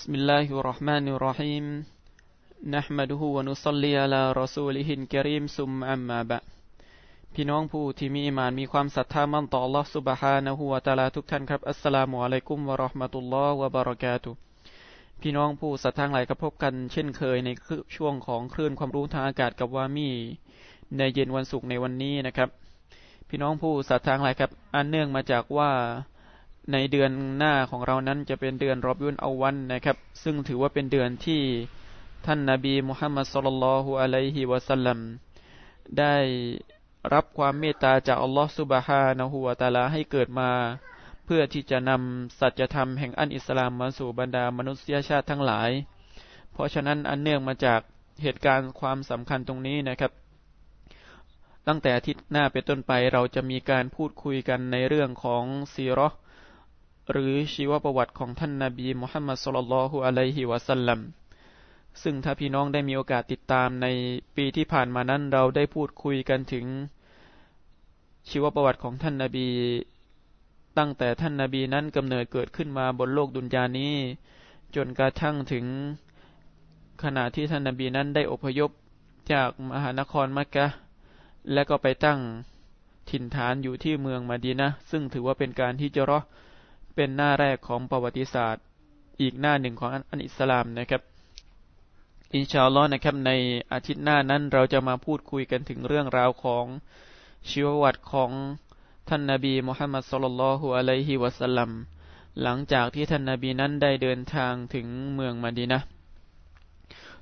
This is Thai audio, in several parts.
بسم الله الرحمن الرحيم نحمده ونصلي على رسوله الكريم ثم أما بعد พี่น้องผู้ที่มีอิมานมีความศรัทธามั่นต่อ Allah سبحانه และ تعالى ทุกท่านครับ อัสสลามุอะลัยกุมวะเราะห์มะตุลลอฮ์วะบะเราะกาตุฮ์พี่น้องผู้ศรัทธาหลายก็พบกันเช่นเคยในช่วงของคลื่นความรู้ทางอากาศกับวามีในเย็นวันศุกร์ในวันนี้นะครับ พี่น้องผู้ศรัทธาหลายครับ อันเนื่องมาจากว่า ในเดือนหน้าของเรานั้นจะเป็นเดือนรอบยุนเอาวันนะครับ ซึ่งถือว่าเป็นเดือนที่ท่านนาบีมุฮัมมัดสุลลัลฮุอะลัยฮิวะสัลลัมได้รับความเมตตาจากอัลลอฮฺสุบฮานะฮูวะตาลาให้เกิดมา เพื่อที่จะนำสัจธรรมแห่งอันอิสลามมาสู่บรรดามนุษยชาติทั้งหลาย เพราะฉะนั้นอันเนื่องมาจากเหตุการณ์ความสำคัญตรงนี้นะครับ ตั้งแต่อาทิตย์หน้าเป็นต้นไปเราจะมีการพูดคุยกันในเรื่องของซีรอ หรือชีวประวัติของท่านนาบีมุฮัมมัดสุลลัลฮุอะลัยฮิวะสัลลัมซึ่งถ้าพี่น้องได้มีโอกาสติดตามในปีที่ผ่านมานั้นเราได้พูดคุยกันถึง ชีวประวัติของท่านนาบี ตั้งแต่ท่านนาบีนั้นกำเนิดเกิดขึ้นมาบนโลกดุนยานี้ จนกระทั่งถึงขณะที่ท่านนาบีนั้นได้อพยพจากมหานครมักกะและก็ไปตั้งถิ่นฐานอยู่ที่เมืองมาดีนะซึ่งถือว่าเป็นการที่จะรอ เป็นหน้าแรกของประวัติศาสตร์ อีกหน้าหนึ่งของอันอิสลามนะครับอินชาอัลลอฮ์นะครับในอาทิตย์หน้านั้นเราจะมาพูดคุยกันถึงเรื่องราวของชีวประวัติของท่านนาบีมุฮัมมัดสุลลัลฮุอะลัยฮิวะสัลลัมหลังจากที่ท่านนาบีนั้นได้เดินทางถึงเมืองมาดีนะ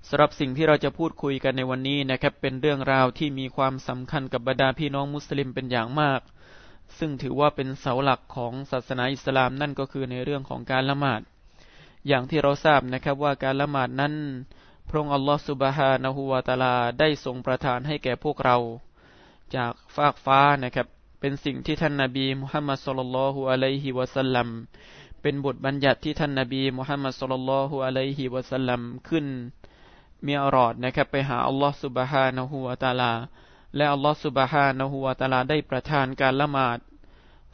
สำหรับสิ่งที่เราจะพูดคุยกันในวันนี้นะครับเป็นเรื่องราวที่มีความสำคัญกับบรรดาพี่น้องมุสลิมเป็นอย่างมาก ซึ่งถือว่าเป็นเสาหลักของศาสนาอิสลามนั่นก็คือในเรื่องของการละหมาด อย่างที่เราทราบนะครับว่าการละหมาดนั้น พระองค์อัลลอฮฺสุบฮานะฮูวาตาลาได้ทรงประทานให้แก่พวกเรา จากฟากฟ้านะครับ เป็นสิ่งที่ท่านนาบีมุฮัมมัดสุลลัลฮุอะลัยฮิวะสัลลัมเป็นบทบัญญัติที่ท่านนาบีมุฮัมมัดสุลลัลฮุอะลัยฮิวะสัลลัมขึ้นมีอรอดนะครับไปหาอัลลอฮฺสุบฮานะฮูวาตาลา และอัลลอฮฺสุบฮานะฮูวาตาลาได้ประทานการละหมาด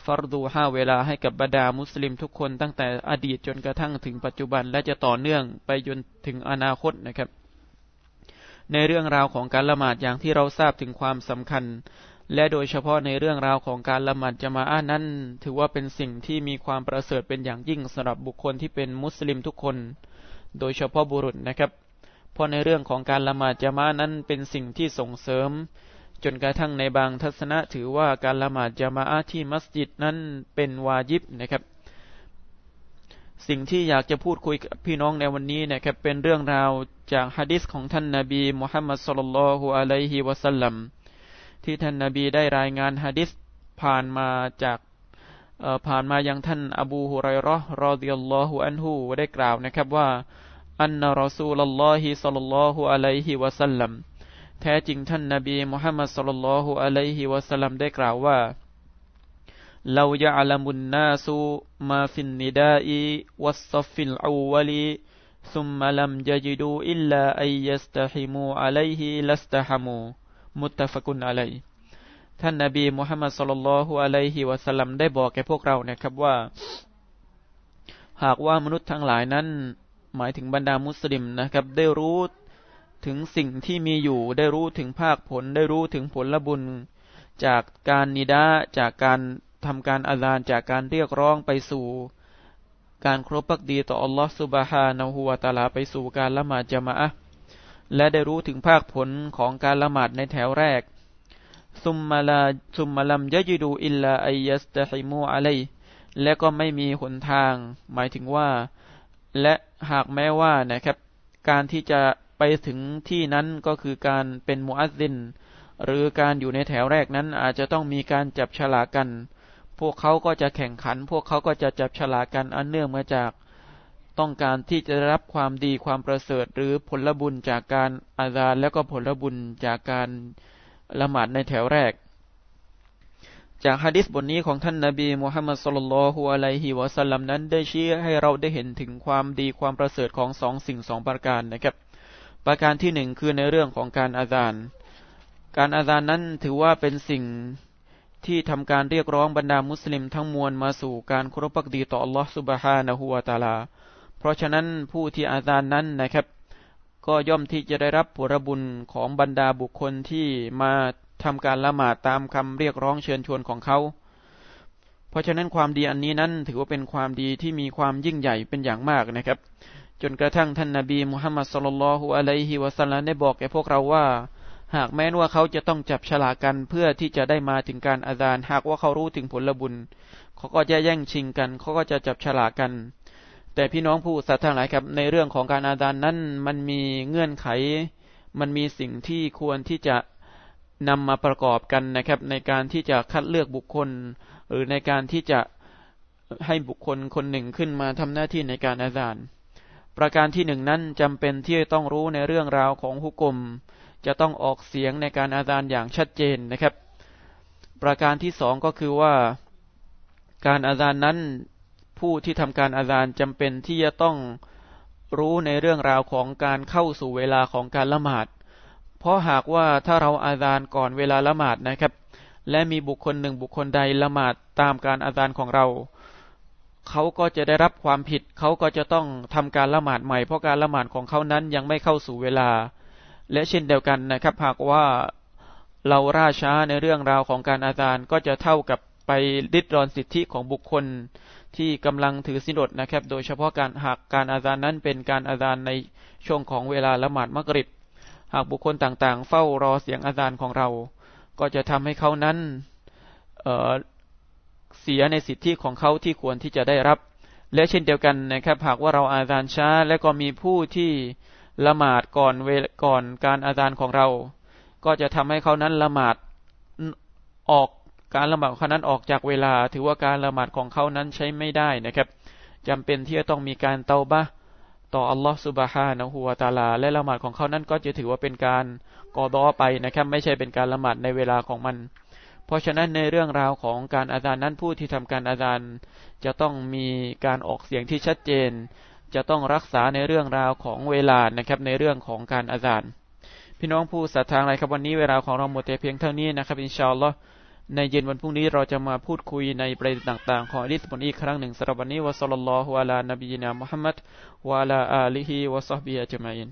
ฟารดูห้าเวลาให้กับบรรดามุสลิมทุกคนตั้งแต่อดีตจนกระทั่งถึงปัจจุบันและจะต่อเนื่องไปจนถึงอนาคตนะครับ ในเรื่องราวของการละหมาดอย่างที่เราทราบถึงความสำคัญ และโดยเฉพาะในเรื่องราวของการละหมาดจะมาอานั้น ถือว่าเป็นสิ่งที่มีความประเสริฐเป็นอย่างยิ่งสำหรับบุคคลที่เป็นมุสลิมทุกคน โดยเฉพาะบุรุษนะครับ เพราะในเรื่องของการละหมาดจะมานั้นเป็นสิ่งที่ส่งเสริม จนกระทั่งในบางทัศนะถือว่าการละหมาดจามาอาที่มัสยิดนั้นเป็นวาจิบนะครับ สิ่งที่อยากจะพูดคุยกับพี่น้องในวันนี้นะครับเป็นเรื่องราวจากฮะดิษของท่านนาบีมุฮัมมัดสุลลัลฮุอะลัยฮิวะสัลลัมที่ท่านนาบีได้รายงานฮะดิษผ่านมาจากผ่านมายังท่านอบูฮุไรรอ رضي الله عنه ได้กล่าวนะครับว่า أن رسول الله صلى الله عليه وسلم แท้จริงท่านนาบีมุฮัมมัด صلى الله عليه وسلم ได้กล่าวว่าلو يعلم الناس ما في النداء والصف الأول ثم لم يجدوا إلا أن يستهموا عليه لاستهمواมุตตะฟกุนอะลัยท่านนาบีมุฮัมมัดสลลัลฮุอะลัยฮิวะสลัมได้บอกแก่พวกเราเนะครับว่า หากว่ามนุษย์ทั้งหลายนั้น หมายถึงบรรดามุสลิมนะครับ ได้รู้ ถึงสิ่งที่มีอยู่ได้รู้ถึงภาคผลได้รู้ถึงผลละบุญ จากการนิดาจากการทำการอาลานจากการเรียกร้องไปสู่ การครบพักดีต่ออัลลอฮฺสุบฮานะฮูวตาลาไปสู่การละหมาดจามะและได้รู้ถึงภาคผลของการละหมาดในแถวแรกซุมมาลาซุมมาลัมยะยิดูอิลลาอัยัสตฮิมูอะลัยและก็ไม่มีหนทาง หมายถึงว่า และหากแม้ว่านะครับ การที่จะ ไปถึงที่นั้นก็คือการเป็นมุอัซซิน หรือการอยู่ในแถวแรกนั้นอาจจะต้องมีการจับฉลากกัน พวกเขาก็จะแข่งขัน พวกเขาก็จะจับฉลากกันอันเนื่องมาจากต้องการที่จะรับความดีความประเสริฐ หรือผลบุญจากการอาซาแล้วก็ผลบุญจากการละหมาดในแถวแรก จากฮะดิษบทนี้ของท่านนาบีมุฮัมมัดสุลลัลฮุอะลัยฮิวะสัลลัมนั้นได้ชี้ให้เราได้เห็นถึงความดีความประเสริฐของสองสิ่งสองประการนะครับ ประการที่หนึ่งคือในเรื่องของการอาจารการอาจารนั้นถือว่าเป็นสิ่งที่ทำการเรียกร้องบรรดามุสลิมทั้งมวลมาสู่การครบพักดีต่ออัลลอฮฺสุบฮานะฮูวาตาลา เพราะฉะนั้นผู้ที่อาจารย์นั้นนะครับ ก็ย่อมที่จะได้รับผลบุญของบรรดาบุคคลที่มาทำการละหมาดตามคำเรียกร้องเชิญชวนของเขา เพราะฉะนั้นความดีอันนี้นั้นถือว่าเป็นความดีที่มีความยิ่งใหญ่เป็นอย่างมากนะครับ นกระทั่งท่านนาบีมุฮัมมัดสุลลัลฮุอะลัยฮิวะสัลลัมได้บอกแก่พวกเราว่า หากแม้นว่าเขาจะต้องจับฉลากกันเพื่อที่จะได้มาถึงการอาจารหากว่าเขารู้ถึงผลบุญ เขาก็จะแย่งชิงกัน เขาก็จะจับฉลากกัน แต่พี่น้องผู้ศรัทธาหลายครับในเรื่องของการอาจารนั้นมันมีเงื่อนไข มันมีสิ่งที่ควรที่จะนำมาประกอบกันนะครับ ในการที่จะคัดเลือกบุคคล หรือในการที่จะให้บุคคลคนหนึ่งขึ้นมาทำหน้าที่ในการอาจาร ประการที่หนึ่งนั้นจำเป็นที่ต้องรู้ในเรื่องราวของหุกกลมจะต้องออกเสียงในการอาจารอย่างชัดเจนนะครับ ประการที่สองก็คือว่าการอาจารนั้นผู้ที่ทำการอาจารจำเป็นที่จะต้องรู้ในเรื่องราวของการเข้าสู่เวลาของการละหมาด เพราะหากว่าถ้าเราอาจารก่อนเวลาละหมาดนะครับ และมีบุคคลหนึ่งบุคคลใดละหมาดตามการอาจารของเรา เขาก็จะได้รับความผิด เขาก็จะต้องทำการละหมาดใหม่ เพราะการละหมาดของเขานั้นยังไม่เข้าสู่เวลา และเช่นเดียวกันนะครับ หากว่าเราราช้าในเรื่องราวของการอาจารก็จะเท่ากับไปดิดรอนสิทธิของบุคคลที่กำลังถือสินอดนะครับ โดยเฉพาะการหากการอาจารย์นั้นเป็นการอาจารย์ในช่วงของเวลาละหมาดมักริบ หากบุคคลต่างๆ เฝ้ารอเสียงอาจารย์ของเรา ก็จะทำให้เขานั้นเเสียในสิทธิของเขาที่ควรที่จะได้รับ และเช่นเดียวกันนะครับหากว่าเราอาจารย์ช้า และก็มีผู้ที่ละหมาดก่อนเวก่อนการอาจารย์ของเรา ก็จะทำให้เขานั้นละหมาดออกการละหมาดของเขานั้นออกจากเวลา ถือว่าการละหมาดของเขานั้นใช้ไม่ได้นะครับจำเป็นที่จะต้องมีการเตาบะต่ออัลลอฮฺสุบฮานะฮูวาตาลา และละหมาดของเขานั้นก็จะถือว่าเป็นการกอดอไปนะครับ ไม่ใช่เป็นการละหมาดในเวลาของมัน เพราะฉะนั้นในเรื่องราวของการอาจารย์นั้นผู้ที่ทำการอาจารย์จะต้องมีการออกเสียงที่ชัดเจน จะต้องรักษาในเรื่องราวของเวลานะครับในเรื่องของการอาจารย์ พี่น้องผู้ศรัทธาอะไรครับวันนี้เวลาของเราหมดแต่เพียงเท่านี้นะครับอินชาอัลลอฮ์ในเย็นวันพรุ่งนี้เราจะมาพูดคุยในประเด็นต่างๆ ของอิสบนอีกครั้งหนึ่งสำหรับวันนี้วะสัลลัลลอฮุอะลานบีนามุฮัมมัดวะลาอาลิฮิวะซอฮบิอัจมัยน